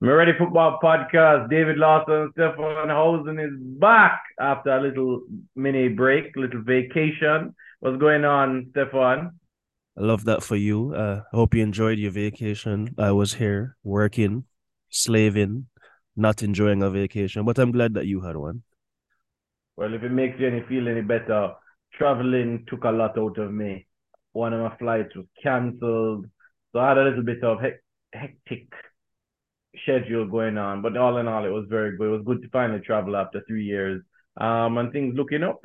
Ready Football Podcast. David Lawson, Stefan Hausen is back after a little mini break, little vacation. What's going on, Stefan? I love that for you. Uh, I hope you enjoyed your vacation. I was here working, slaving, not enjoying a vacation, but I'm glad that you had one. Well, if it makes you any feel any better, traveling took a lot out of me. One of my flights was cancelled, so I had a little bit of hectic schedule going on. But all in all, it was very good. It was good to finally travel after three years. Um, and things looking up.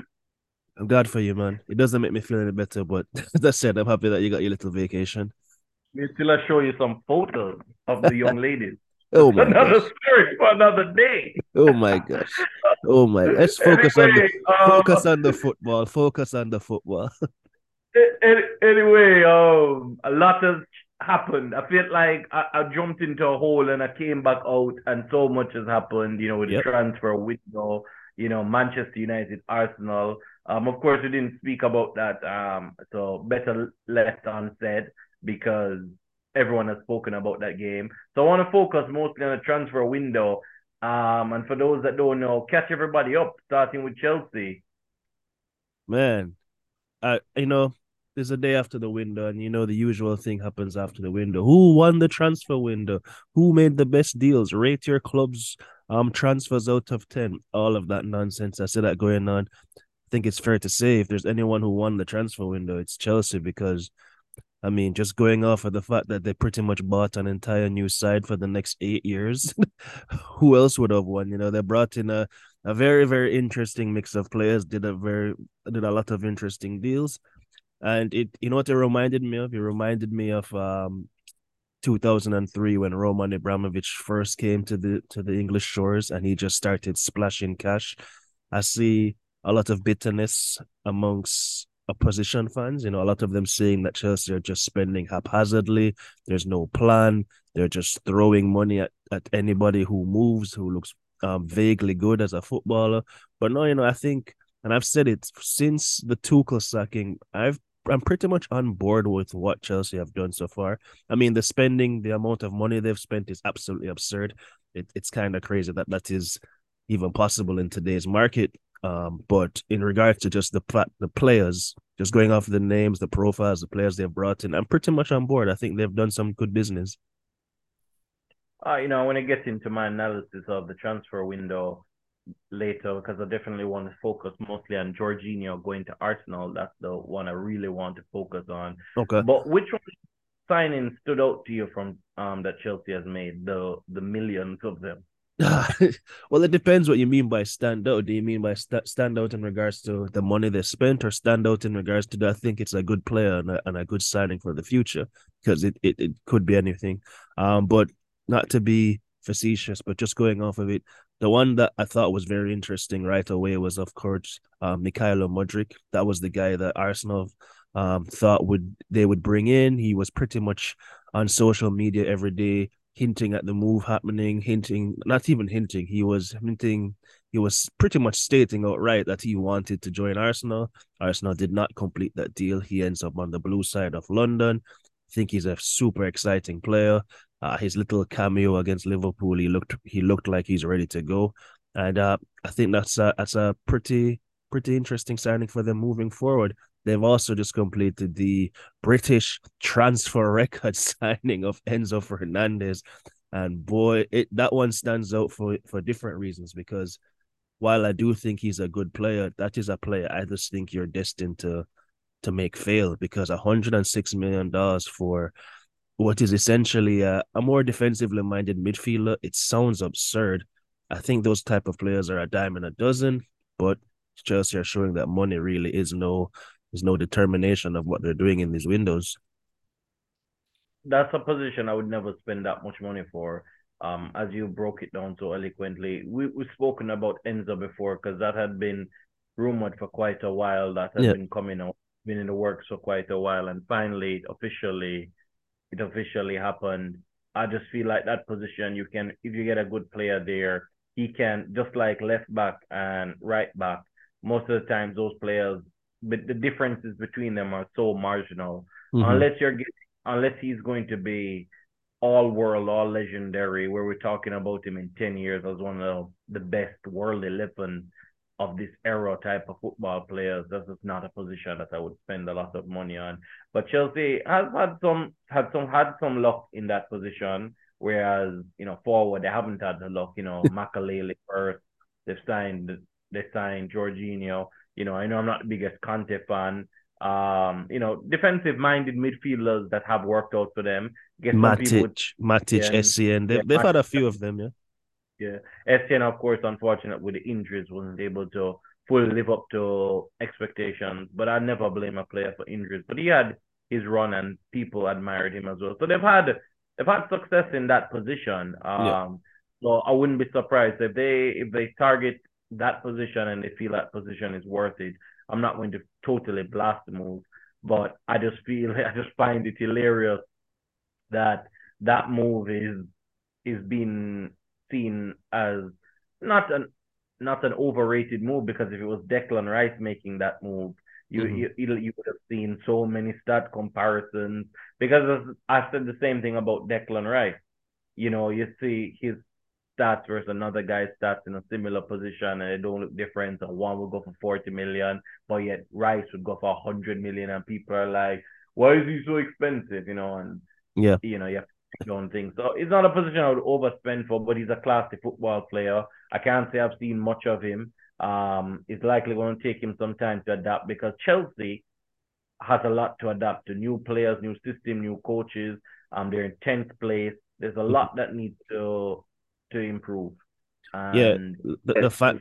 I'm glad for you, man. It doesn't make me feel any better, but as I said, I'm happy that you got your little vacation. Me still I show you some photos of the young ladies. oh my another gosh. story for another day. oh my gosh. Oh my let's focus anyway, on the um, focus on the football. Focus on the football. anyway, um a lot has happened. I felt like I, I, jumped into a hole and I came back out, and so much has happened. You know, with yep. the transfer window. You know, Manchester United, Arsenal. Um, of course, we didn't speak about that. Um, so better left unsaid because everyone has spoken about that game. So I want to focus mostly on the transfer window. Um, and for those that don't know, catch everybody up, starting with Chelsea. Man, I you know there's a day after the window, and you know the usual thing happens after the window. Who won the transfer window? Who made the best deals? Rate your club's um transfers out of ten. All of that nonsense. I see that going on. I think it's fair to say if there's anyone who won the transfer window, it's Chelsea because I mean, just going off of the fact that they pretty much bought an entire new side for the next eight years, who else would have won? You know, they brought in a, a very, very interesting mix of players, did a very did a lot of interesting deals. And it, you know what it reminded me of? It reminded me of um, 2003 when Roman Abramovich first came to the to the English shores and he just started splashing cash. I see a lot of bitterness amongst opposition fans. You know, a lot of them saying that Chelsea are just spending haphazardly. There's no plan. They're just throwing money at, at anybody who moves, who looks um, vaguely good as a footballer. But no, you know, I think and I've said it since the Tuchel sacking. I've I'm pretty much on board with what Chelsea have done so far. I mean, the spending, the amount of money they've spent is absolutely absurd. It, it's kind of crazy that that is even possible in today's market. Um, but in regards to just the the players, just going off the names, the profiles, the players they've brought in, I'm pretty much on board. I think they've done some good business. Uh, you know, when I get into my analysis of the transfer window, later because I definitely want to focus mostly on Jorginho going to Arsenal. That's the one I really want to focus on. Okay. But which one signing stood out to you from um that Chelsea has made? The the millions of them. well, it depends what you mean by stand out. Do you mean by st- stand out in regards to the money they spent, or stand out in regards to I think it's a good player and a, and a good signing for the future? Because it, it, it could be anything. Um, but not to be facetious, but just going off of it, the one that I thought was very interesting right away was, of course, uh, Mykhailo Mudryk. That was the guy that Arsenal um, thought would they would bring in. He was pretty much on social media every day, hinting at the move happening, hinting, not even hinting, he was hinting, he was pretty much stating outright that he wanted to join Arsenal. Arsenal did not complete that deal. He ends up on the blue side of London. I think he's a super exciting player. Uh, his little cameo against Liverpool, he looked he looked like he's ready to go, and uh, I think that's a, that's a pretty pretty interesting signing for them moving forward. They've also just completed the British transfer record signing of Enzo Fernandez, and boy, it that one stands out for for different reasons because while I do think he's a good player, that is a player I just think you're destined to to make fail because 106 million dollars for what is essentially a, a more defensively minded midfielder. It sounds absurd. I think those type of players are a dime and a dozen, but Chelsea are showing that money really is no is no determination of what they're doing in these windows. That's a position I would never spend that much money for. Um, as you broke it down so eloquently, we we've spoken about Enzo before because that had been rumored for quite a while. That had yeah. been coming out, been in the works for quite a while, and finally, officially, it officially happened. I just feel like that position you can if you get a good player there, he can just like left back and right back. Most of the times those players but the differences between them are so marginal. Mm-hmm. Unless you're getting unless he's going to be all world, all legendary, where we're talking about him in 10 years as one of the best world 11 of this era type of football players. This is not a position that I would spend a lot of money on. But Chelsea has had some had some had some luck in that position, whereas you know forward they haven't had the luck. You know, Makelele first, they've signed they signed Jorginho. You know, I know I'm not the biggest Conte fan. Um, you know, defensive minded midfielders that have worked out for them. Get Matic, Matic, yeah, Essien. They've, yeah, they've had a few of them, yeah. Yeah, Essien, of course, unfortunate with the injuries, wasn't able to fully live up to expectations. But I never blame a player for injuries. But he had his run, and people admired him as well. So they've had they've had success in that position. Um, yeah. so I wouldn't be surprised if they if they target that position and they feel that position is worth it. I'm not going to totally blast the move, but I just feel I just find it hilarious that that move is is being seen as not an not an overrated move because if it was Declan Rice making that move, you mm-hmm. you, you would have seen so many stat comparisons because I said the same thing about Declan Rice. You know, you see his stats versus another guy's stats in a similar position and they don't look different. And one would go for 40 million, but yet Rice would go for 100 million. And people are like, why is he so expensive? You know, and yeah, you know, you have own thing. So it's not a position I would overspend for, but he's a classy football player. I can't say I've seen much of him. Um, it's likely going to take him some time to adapt because Chelsea has a lot to adapt to new players, new system, new coaches. Um, they're in tenth place. There's a mm-hmm. lot that needs to to improve. And yeah, the, the fact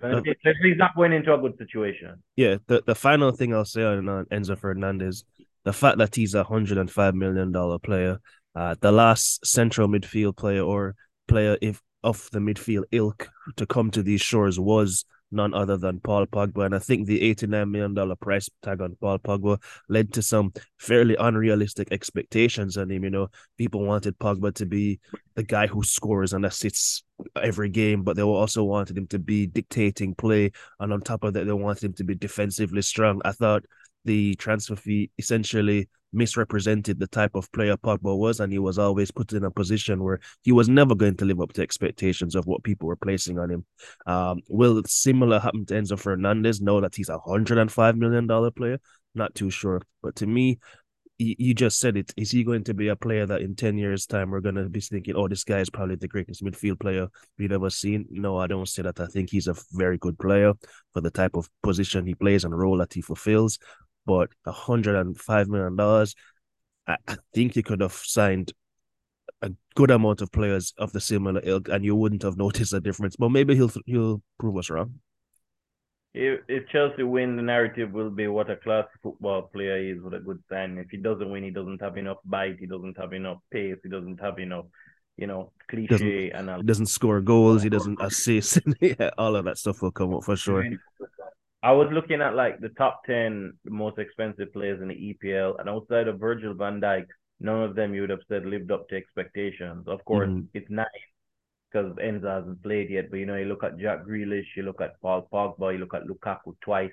he's not going into a good situation. Yeah, the, the final thing I'll say on, on Enzo Fernandez, the fact that he's a hundred and five million dollar player uh, the last central midfield player or player if of the midfield ilk to come to these shores was none other than Paul Pogba. And I think the $89 million price tag on Paul Pogba led to some fairly unrealistic expectations on him. You know, people wanted Pogba to be the guy who scores and assists every game, but they also wanted him to be dictating play. And on top of that, they wanted him to be defensively strong. I thought the transfer fee essentially misrepresented the type of player Pogba was, and he was always put in a position where he was never going to live up to expectations of what people were placing on him. Um, will similar happen to Enzo Fernandez? Know that he's a hundred and five million dollar player. Not too sure, but to me, you just said it. Is he going to be a player that in 10 years' time we're going to be thinking, oh, this guy is probably the greatest midfield player we've ever seen? No, I don't say that. I think he's a very good player for the type of position he plays and role that he fulfills but $105 million, I, I think you could have signed a good amount of players of the similar ilk and you wouldn't have noticed a difference. But maybe he'll he'll prove us wrong. If, if Chelsea win, the narrative will be what a class football player is with a good sign. If he doesn't win, he doesn't have enough bite, he doesn't have enough pace, he doesn't have enough, you know, cliche and he doesn't score goals, he doesn't assist. yeah, all of that stuff will come up for sure. I was looking at like the top 10 most expensive players in the EPL, and outside of Virgil van Dijk, none of them you would have said lived up to expectations. Of course, mm-hmm. it's nice because Enzo hasn't played yet, but you know, you look at Jack Grealish, you look at Paul Pogba, you look at Lukaku twice.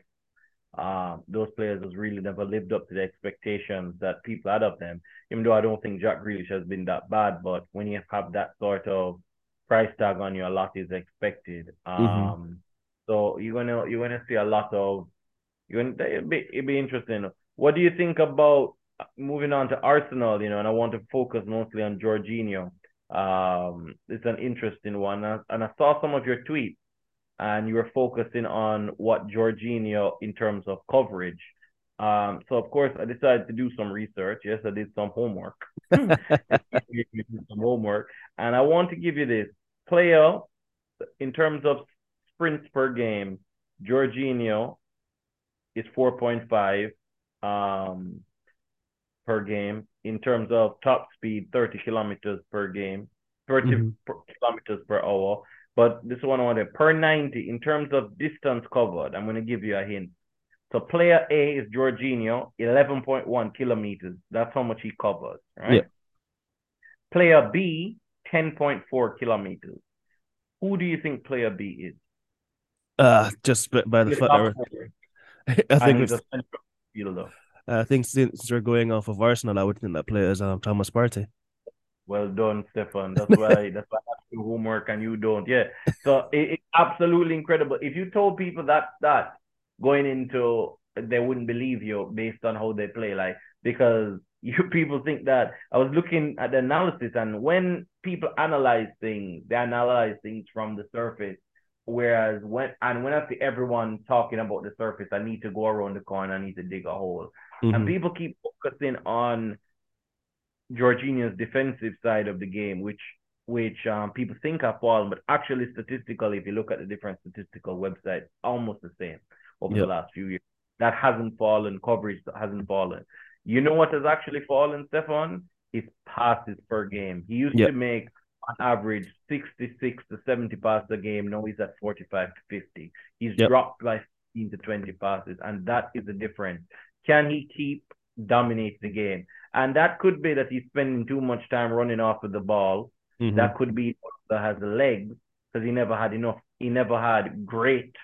Uh, those players has really never lived up to the expectations that people had of them. Even though I don't think Jack Grealish has been that bad, but when you have that sort of price tag on you, a lot is expected. Mm-hmm. Um, mm-hmm so you're gonna you're gonna see a lot of you're gonna it'll be it'll be interesting. What do you think about moving on to Arsenal? You know, and I want to focus mostly on Jorginho. Um, it's an interesting one, and I saw some of your tweets, and you were focusing on what Jorginho in terms of coverage. Um, so of course I decided to do some research. Yes, I did some homework. some homework, and I want to give you this player in terms of sprints per game, Jorginho is 4.5 um, per game. In terms of top speed, 30 kilometers per game, 30 mm-hmm. per kilometers per hour. But this one I wanted per 90 in terms of distance covered. I'm going to give you a hint. So player A is Jorginho, 11.1 kilometers. That's how much he covers, right? Yeah. Player B, 10.4 kilometers. Who do you think player B is? Uh, just by the fact I think it's, fielder. I think since we're going off of Arsenal, I would think that player is um, Thomas Partey. Well done, Stefan. That's why that's why I have to do homework and you don't. Yeah. So it, it's absolutely incredible. If you told people that that going into they wouldn't believe you based on how they play, like because you people think that I was looking at the analysis and when people analyze things, they analyze things from the surface. Whereas when and when I see everyone talking about the surface, I need to go around the corner, I need to dig a hole. Mm-hmm. And people keep focusing on Jorginho's defensive side of the game, which which um, people think have fallen, but actually statistically, if you look at the different statistical websites, almost the same over yep. the last few years. That hasn't fallen, coverage hasn't fallen. You know what has actually fallen, Stefan? His passes per game. He used yep. to make on average 66 to 70 passes a game. Now he's at 45 to 50. He's yep. dropped by 15 to 20 passes, and that is the difference. Can he keep dominate the game? And that could be that he's spending too much time running off of the ball. Mm-hmm. That could be that has legs because he never had enough. He never had great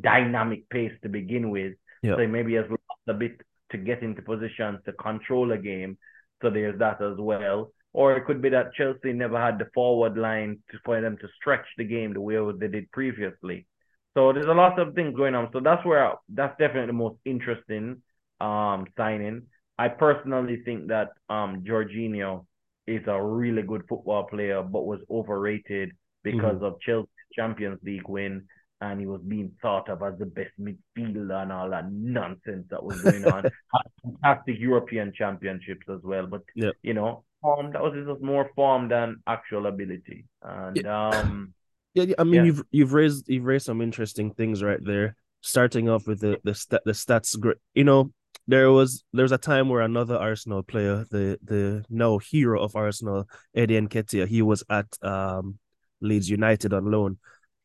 dynamic pace to begin with. Yep. So maybe has lost a bit to get into positions to control a game. So there's that as well. Or it could be that Chelsea never had the forward line to, for them to stretch the game the way they did previously. So there's a lot of things going on. So that's where that's definitely the most interesting um signing. I personally think that um Jorginho is a really good football player, but was overrated because mm-hmm. of Chelsea's Champions League win, and he was being thought of as the best midfielder and all that nonsense that was going on. fantastic European championships as well, but you know, form that was just more form than actual ability. And yeah. um, yeah, I mean, yeah. you've you've raised you've raised some interesting things right there. Starting off with the the stat the stats, you know, there was there was a time where another Arsenal player, the the now hero of Arsenal, Eddie Nketiah, he was at um, Leeds United on loan,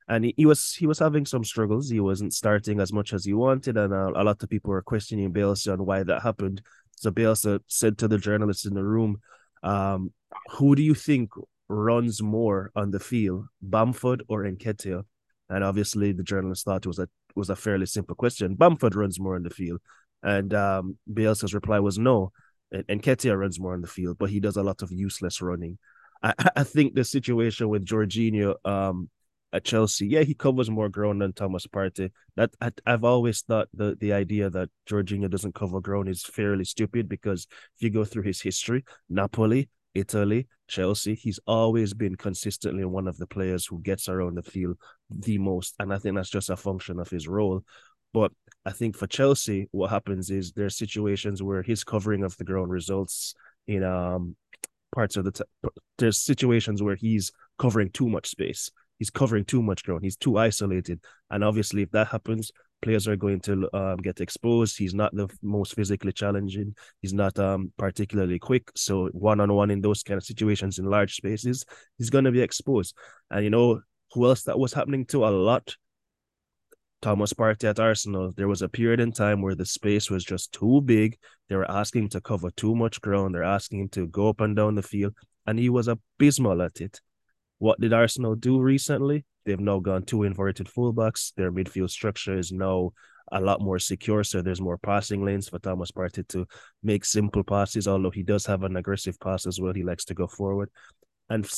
and he, he, was he was having some struggles. He wasn't starting as much as he wanted, and a, a lot of people were questioning Bielsa on why that happened. So Bielsa said to the journalists in the room, um, "Who do you think runs more on the field, Bamford or Nketiah?" And obviously, the journalist thought it was a was a fairly simple question. Bamford runs more on the field. And um, Bielsa's reply was no. And runs more on the field, but he does a lot of useless running. I, I think the situation with Jorginho um, at Chelsea, yeah, he covers more ground than Thomas Partey. That I, have always thought the the idea that Jorginho doesn't cover ground is fairly stupid because if you go through his history, Napoli, Italy, Chelsea, he's always been consistently one of the players who gets around the field the most, and I think that's just a function of his role. But I think for Chelsea, what happens is there are situations where his covering of the ground results in um parts of the t- there's situations where he's covering too much space. He's covering too much ground. He's too isolated, and obviously, if that happens, players are going to um, get exposed. He's not the most physically challenging. He's not um, particularly quick. So one on one in those kind of situations in large spaces, he's going to be exposed. And you know who else that was happening to a lot Thomas Partey at Arsenal, there was a period in time where the space was just too big. They were asking him to cover too much ground. They're asking him to go up and down the field, and he was abysmal at it. What did Arsenal do recently? They've now gone two inverted fullbacks. Their midfield structure is now a lot more secure, so there's more passing lanes for Thomas Partey to make simple passes. Although he does have an aggressive pass as well, he likes to go forward. And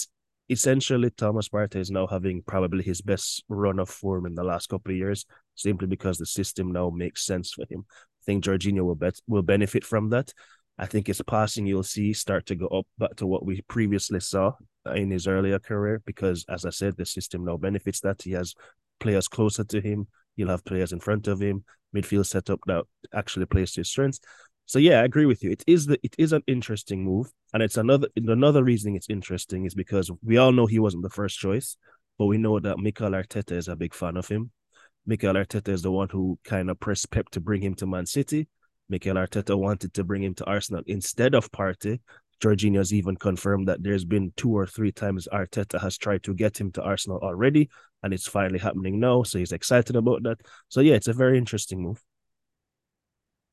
essentially Thomas Partey is now having probably his best run of form in the last couple of years, simply because the system now makes sense for him. I think Jorginho will bet will benefit from that. I think his passing you'll see start to go up back to what we previously saw in his earlier career, because as I said, the system now benefits that. He has players closer to him, he'll have players in front of him, midfield setup that actually plays to his strengths. So yeah, I agree with you. It is the it is an interesting move, and it's another another reason it's interesting is because we all know he wasn't the first choice, but we know that Mikel Arteta is a big fan of him. Mikel Arteta is the one who kind of pressed Pep to bring him to Man City. Mikel Arteta wanted to bring him to Arsenal instead of Partey. Jorginho's even confirmed that there's been two or three times Arteta has tried to get him to Arsenal already, and it's finally happening now. So he's excited about that. So yeah, it's a very interesting move.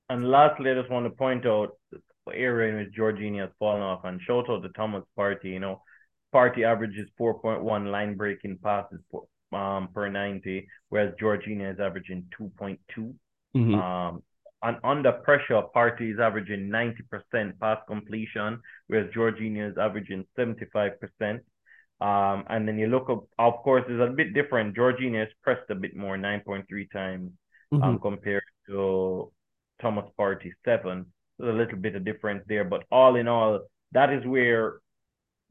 And lastly, I just want to point out the area in which Jorginho has fallen off and shout out to Thomas Partey. You know, Partey averages 4.1 line breaking passes per, um, per 90, whereas Jorginho is averaging 2.2. Mm-hmm. Um, and under pressure, Partey is averaging 90% pass completion, whereas Jorginho is averaging 75%. Um, and then you look up, of course, it's a bit different. Jorginho is pressed a bit more, 9.3 times, mm-hmm. um, compared to Thomas Partey, seven. There's a little bit of difference there, but all in all, that is where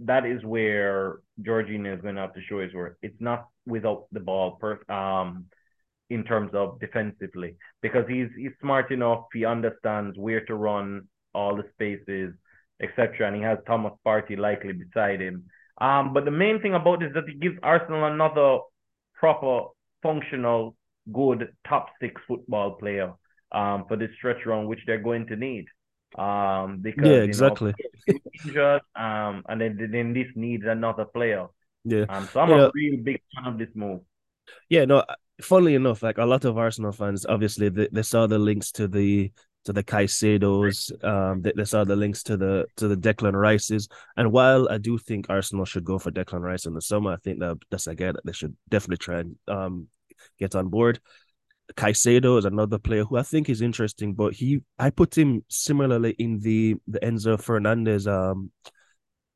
that is where Jorginho is going to have to show his worth. It's not without the ball, per, um, in terms of defensively, because he's he's smart enough. He understands where to run all the spaces, etc. And he has Thomas Partey likely beside him. Um, but the main thing about this is that he gives Arsenal another proper, functional, good top six football player um, for this stretch run, which they're going to need. Um, because yeah, exactly. You know, injured, um, and then then this needs another player. Yeah. Um, so I'm yeah. a real big fan of this move. Yeah, no. Funnily enough, like a lot of Arsenal fans, obviously they, they saw the links to the to the Caicedos, um, they, they saw the links to the to the Declan Rices, and while I do think Arsenal should go for Declan Rice in the summer, I think that that's a guy that they should definitely try and um get on board. Caicedo is another player who I think is interesting, but he I put him similarly in the the Enzo Fernandez um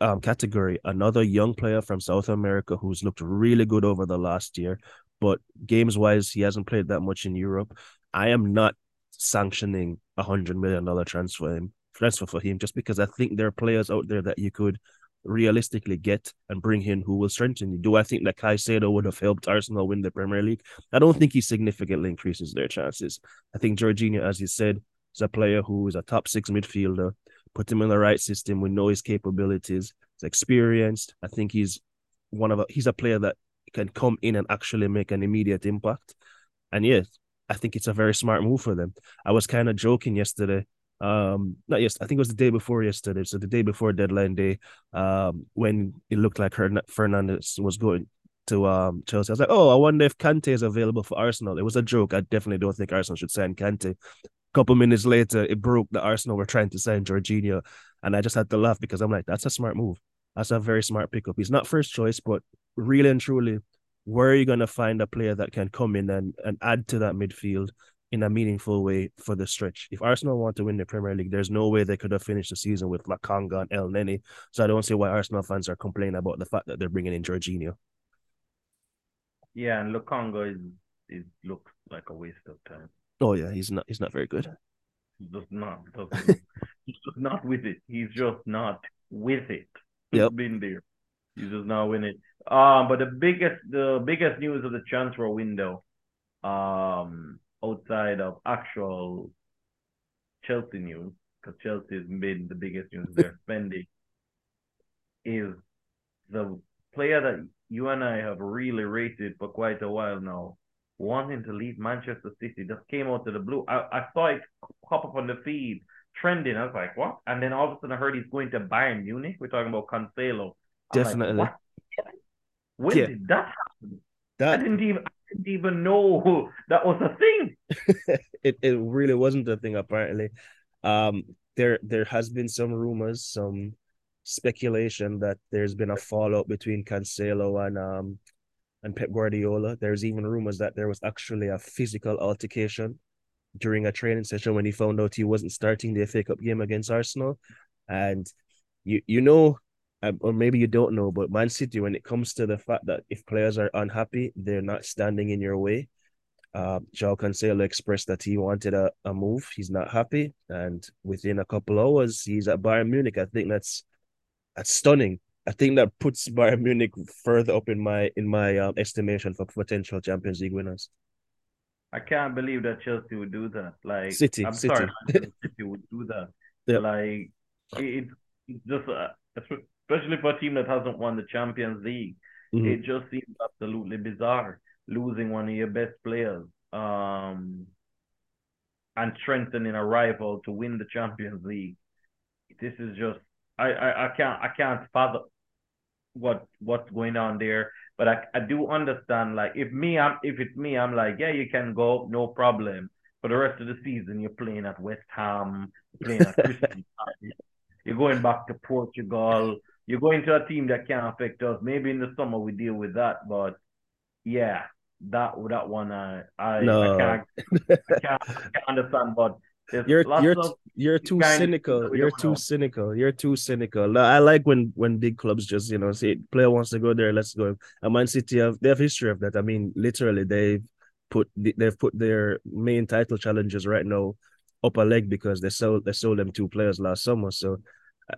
um category. Another young player from South America who's looked really good over the last year, but games wise he hasn't played that much in Europe. I am not sanctioning a hundred million dollar transfer him transfer for him just because I think there are players out there that you could realistically get and bring in who will strengthen you. Do I think that Caicedo would have helped Arsenal win the Premier League? I don't think he significantly increases their chances. I think Jorginho, as you said, is a player who is a top six midfielder. Put him in the right system. We know his capabilities. He's experienced. I think he's one of a, he's a player that can come in and actually make an immediate impact. And yes, I think it's a very smart move for them. I was kind of joking yesterday um not yes i think it was the day before yesterday so the day before deadline day um when it looked like fernandez was going to um chelsea. I was like oh i wonder if kante is available for arsenal. It was a joke. I definitely don't think arsenal should sign kante. A couple minutes later it broke that arsenal were trying to sign Jorginho, and i just had to laugh because i'm like that's a smart move. That's a very smart pickup. He's not first choice but really and truly where are you going to find a player that can come in and, and add to that midfield in a meaningful way for the stretch. If Arsenal want to win the Premier League, there's no way they could have finished the season with Lokonga and Elneny. So I don't see why Arsenal fans are complaining about the fact that they're bringing in Jorginho. Yeah, and Lokonga is, is looks like a waste of time. Oh yeah, he's not he's not very good. He's just not he's just not with it. He's just not with it. He's yep. been there. He's just not winning. Um, but the biggest the biggest news of the transfer window, um, outside of actual Chelsea news, because Chelsea has been the biggest news they're spending, is the player that you and I have really rated for quite a while now, wanting to leave Manchester City, just came out of the blue. I, I saw it pop up on the feed, trending. I was like, what? And then all of a sudden I heard he's going to Bayern Munich. We're talking about Cancelo. I'm Definitely. Like, when yeah. did that happen? That... I didn't even I didn't even know that was a thing. it it really wasn't a thing apparently. Um, there there has been some rumors, some speculation that there's been a fallout between Cancelo and um and Pep Guardiola. There's even rumors that there was actually a physical altercation during a training session when he found out he wasn't starting the FA Cup game against Arsenal. And you you know um, or maybe you don't know, but Man City, when it comes to the fact that if players are unhappy, they're not standing in your way. Uh, João Cancelo expressed that he wanted a, a move. He's not happy, and within a couple hours, he's at Bayern Munich. I think that's that's stunning. I think that puts Bayern Munich further up in my in my um, estimation for potential Champions League winners. I can't believe that Chelsea would do that. Like City, I'm City. sorry, City would do that. Like it, it's just uh, especially for a team that hasn't won the Champions League. Mm-hmm. It just seems absolutely bizarre losing one of your best players um, and strengthening a rival to win the Champions League. This is just I, I, I can't I can't fathom what what's going on there. But I, I do understand like if me I'm if it's me I'm like yeah you can go no problem. For the rest of the season you're playing at West Ham, playing at Crystal You're going back to Portugal you're going to a team that can affect us. Maybe in the summer we deal with that, but yeah, that that one I I, no. I, can't, I can't I can't understand. But you're you're you're too cynical. You're too know. cynical. You're too cynical. I like when when big clubs just you know say player wants to go there, let's go. And Man City have they have history of that. I mean, literally they've put they've put their main title challenges right now up a leg because they sold they sold them two players last summer. So uh,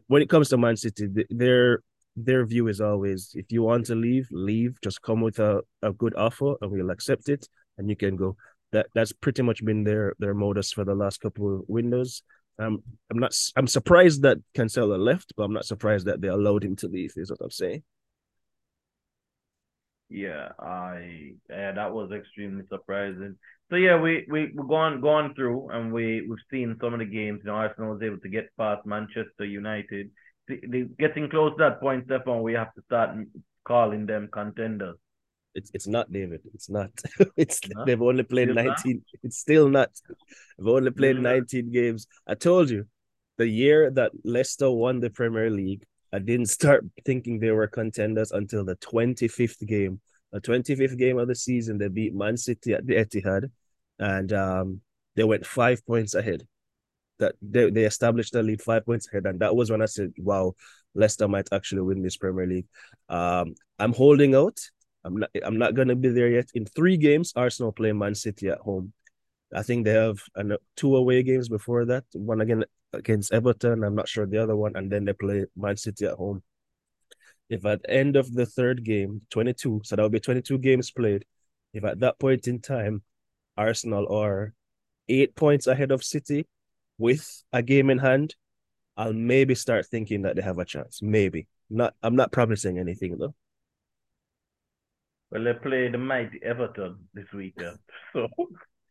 when it comes to Man City, their their view is always if you want to leave, leave. Just come with a, a good offer and we'll accept it and you can go that that's pretty much been their their modus for the last couple of windows. Um, I'm not. I'm surprised that Cancelo left, but I'm not surprised that they allowed him to leave. Is what I'm saying. Yeah, I yeah, that was extremely surprising. So yeah, we we we gone gone through and we we've seen some of the games. You know, Arsenal was able to get past Manchester United. They, they getting close to that point, Stefan. We have to start calling them contenders. It's it's not David. It's not. it's they've only played 19. It's still not. They've only played 19 games. I told you, the year that Leicester won the Premier League, I didn't start thinking they were contenders until the 25th game. The 25th game of the season, they beat Man City at the Etihad, and um, they went five points ahead. That they, they established the lead five points ahead, and that was when I said, "Wow, Leicester might actually win this Premier League." Um, I'm holding out I'm not I'm not gonna be there yet. In three games, Arsenal play Man City at home. I think they have an, two away games before that. One again against Everton. I'm not sure the other one, and then they play Man City at home. If at end of the third game, 22, so that would be 22 games played. If at that point in time, Arsenal are eight points ahead of City with a game in hand, I'll maybe start thinking that they have a chance. Maybe. Not I'm not promising anything though. Well, they play the mighty Everton this weekend. So,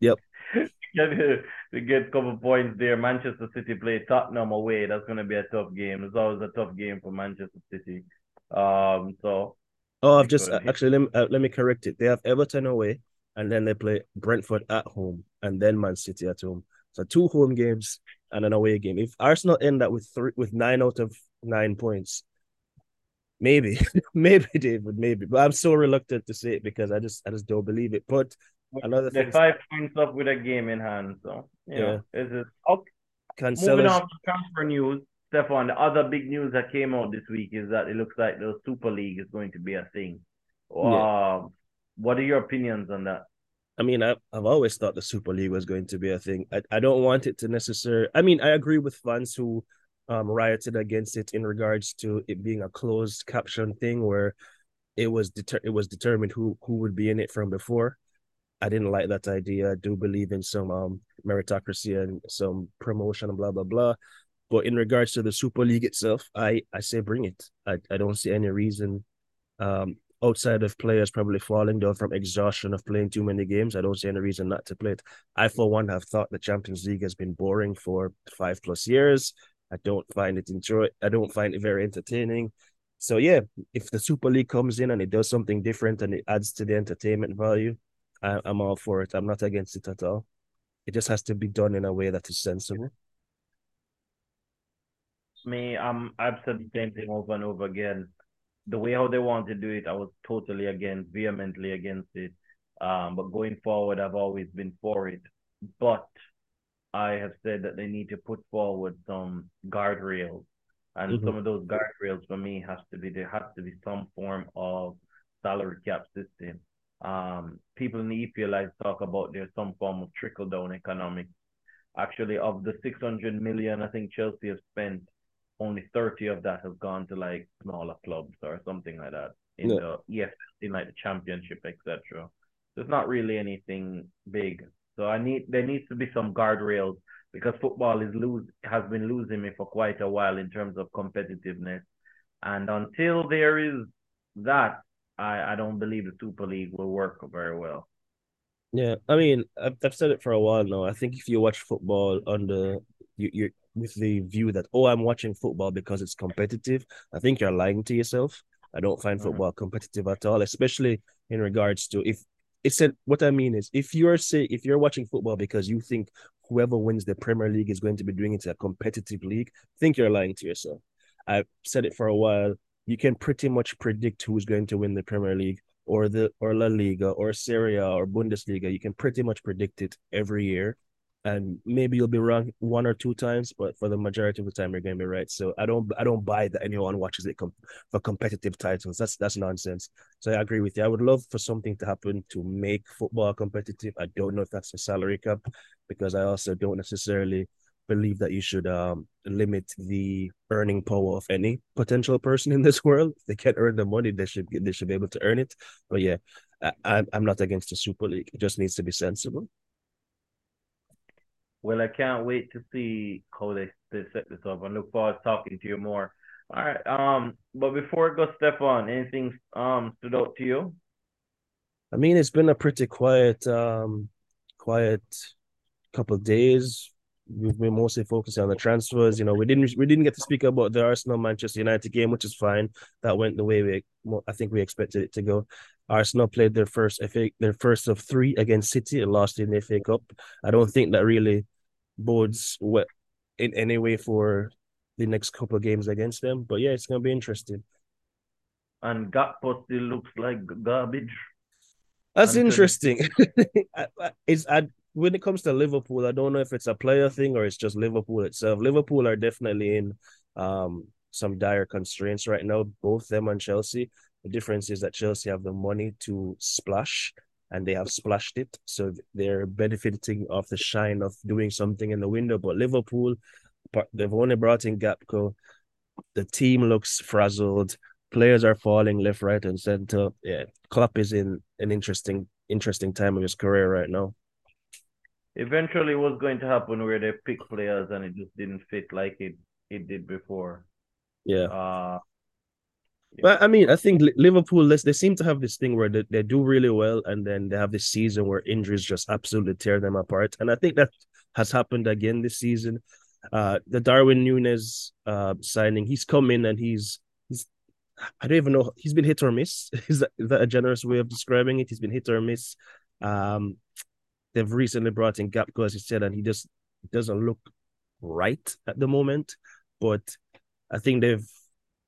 yep. to get a couple points there. Manchester City play Tottenham away. That's going to be a tough game. It's always a tough game for Manchester City. Um, so. Oh, I've just actually let me, uh, let me correct it. They have Everton away, and then they play Brentford at home, and then Man City at home. So two home games and an away game. If Arsenal end up with three, with nine out of nine points, Maybe, maybe David, maybe, but I'm so reluctant to say it because I just I just don't believe it. But another thing, five points up with a game in hand, so yeah, is it okay? Moving on to transfer news, Stefan. The other big news that came out this week is that it looks like the Super League is going to be a thing. Yeah. Um, what are your opinions on that? I mean, I've, I've always thought the Super League was going to be a thing. I, I don't want it to necessarily. I mean, I agree with fans who um, rioted against it in regards to it being a closed caption thing where it was deter- it was determined who who would be in it from before. I didn't like that idea. I do believe in some um meritocracy and some promotion and blah blah blah. But in regards to the Super League itself, I I say bring it. I, I don't see any reason um outside of players probably falling down from exhaustion of playing too many games. I don't see any reason not to play it. I for one have thought the Champions League has been boring for five plus years. I don't find it enjoy. I don't find it very entertaining. So yeah, if the Super League comes in and it does something different and it adds to the entertainment value, I, am all for it. I'm not against it at all. It just has to be done in a way that is sensible. Me, um, I've said the same thing over and over again. The way how they want to do it, I was totally against, vehemently against it. Um, but going forward, I've always been for it. But I have said that they need to put forward some guardrails. And mm-hmm. some of those guardrails for me has to be there has to be some form of salary cap system. Um, people in the EPL talk about there's some form of trickle down economics. Actually, of the 600 million, I think Chelsea have spent only 30 of that has gone to like smaller clubs or something like that in yeah. the yes in like the championship, etc. There's not really anything big. So I need there needs to be some guardrails because football is lose has been losing me for quite a while in terms of competitiveness. And until there is that, I, I don't believe the Super League will work very well. Yeah, I mean, I've, I've said it for a while now. I think if you watch football under you, you're with the view that oh, I'm watching football because it's competitive, I think you're lying to yourself. I don't find mm-hmm. football mm-hmm. competitive at all, especially in regards to if it's a, what I mean is if you're say if you're watching football because you think whoever wins the Premier League is going to be doing it a competitive league, think you're lying to yourself. I've said it for a while. You can pretty much predict who's going to win the Premier League or the or La Liga or Serie A or Bundesliga. You can pretty much predict it every year. and maybe you'll be wrong one or two times, but for the majority of the time you're gonna be right. So I don't I don't buy that anyone watches it com- for competitive titles. That's that's nonsense. So I agree with you. I would love for something to happen to make football competitive. I don't know if that's a salary cap because I also don't necessarily believe that you should um limit the earning power of any potential person in this world. If they can't earn the money, they should they should be able to earn it. But yeah, I, I'm not against the Super League. It just needs to be sensible. Well, I can't wait to see how they, they set this up. I look forward to talking to you more. All right. Um, but before it goes, Stefan, anything um stood out to you? I mean, it's been a pretty quiet, um, quiet couple days. We've been mostly focusing on the transfers. You know, we didn't we didn't get to speak about the Arsenal Manchester United game, which is fine. That went the way we I think we expected it to go. Arsenal played their first FA their first of three against City and lost in the FA Cup. I don't think that really boards what in any way for the next couple of games against them. But yeah, it's gonna be interesting. And Gakpo still looks like garbage. That's interesting. it's I, when it comes to Liverpool, I don't know if it's a player thing or it's just Liverpool itself. Liverpool are definitely in um, some dire constraints right now, both them and Chelsea. The difference is that Chelsea have the money to splash and they have splashed it. So they're benefiting off the shine of doing something in the window. But Liverpool, they've only brought in Gakpo. The team looks frazzled. Players are falling left, right, and center. Yeah, Klopp is in an interesting, interesting time of his career right now. Eventually, what's going to happen where they pick players and it just didn't fit like it it did before. Yeah. Uh, but I mean, I think Liverpool, they seem to have this thing where they, they do really well, and then they have this season where injuries just absolutely tear them apart. And I think that has happened again this season. Uh, the Darwin Nunez uh, signing, he's come in and he's he's I don't even know he's been hit or miss. is, that, is that a generous way of describing it? He's been hit or miss. Um, they've recently brought in Gakpo, as you said, and he just doesn't look right at the moment. But I think they've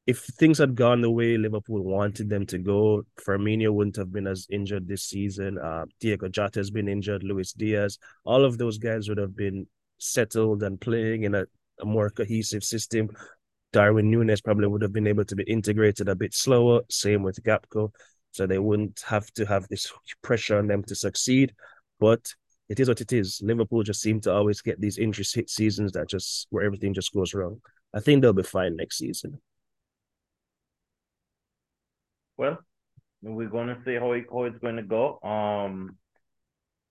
if things had gone the way Liverpool wanted them to go, Firmino wouldn't have been as injured this season. Uh, Diego Jota has been injured, Luis Diaz. All of those guys would have been settled and playing in a, a more cohesive system. Darwin Nunez probably would have been able to be integrated a bit slower. Same with Gakpo. So they wouldn't have to have this pressure on them to succeed. But it is what it is. Liverpool just seem to always get these injury hit seasons that just where everything just goes wrong. I think they'll be fine next season. Well, we're gonna see how it, how it's going to go. Um,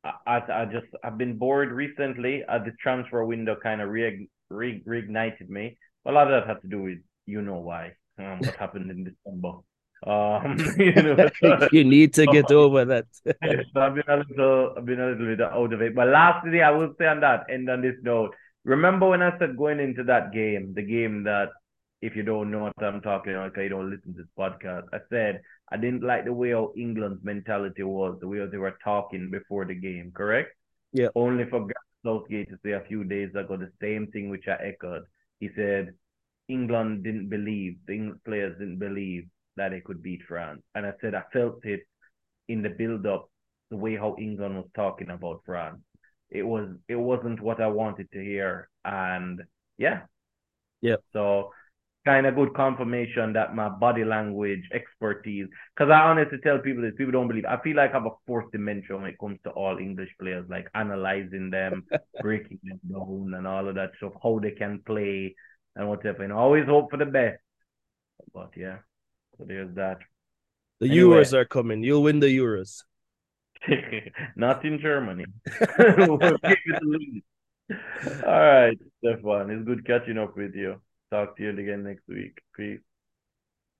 I, I just I've been bored recently. Uh, the transfer window kind of re, re, reignited me. A lot of that has to do with you know why. Um, what happened in December. Um, you, know, you need to get over that. so I've been a little, I've been a little bit out of it. But lastly, I will say on that, end on this note. Remember when I said going into that game, the game that if you don't know what I'm talking about, because you don't listen to this podcast, I said I didn't like the way how England's mentality was, the way they were talking before the game, correct? Yeah. Only for Southgate to say a few days ago the same thing which I echoed. He said England didn't believe, the English players didn't believe that they could beat France. And I said I felt it in the build up, the way how England was talking about France. It was it wasn't what I wanted to hear. And yeah. Yeah. So kind of good confirmation that my body language expertise, because I honestly tell people this, people don't believe. I feel like I have a fourth dimension when it comes to all English players, like analyzing them, breaking them down, and all of that stuff, how they can play and whatever. And I always hope for the best. But yeah, so there's that. The anyway. Euros are coming. You'll win the Euros. Not in Germany. we'll all right, Stefan. It's good catching up with you. Talk to you again next week. Peace.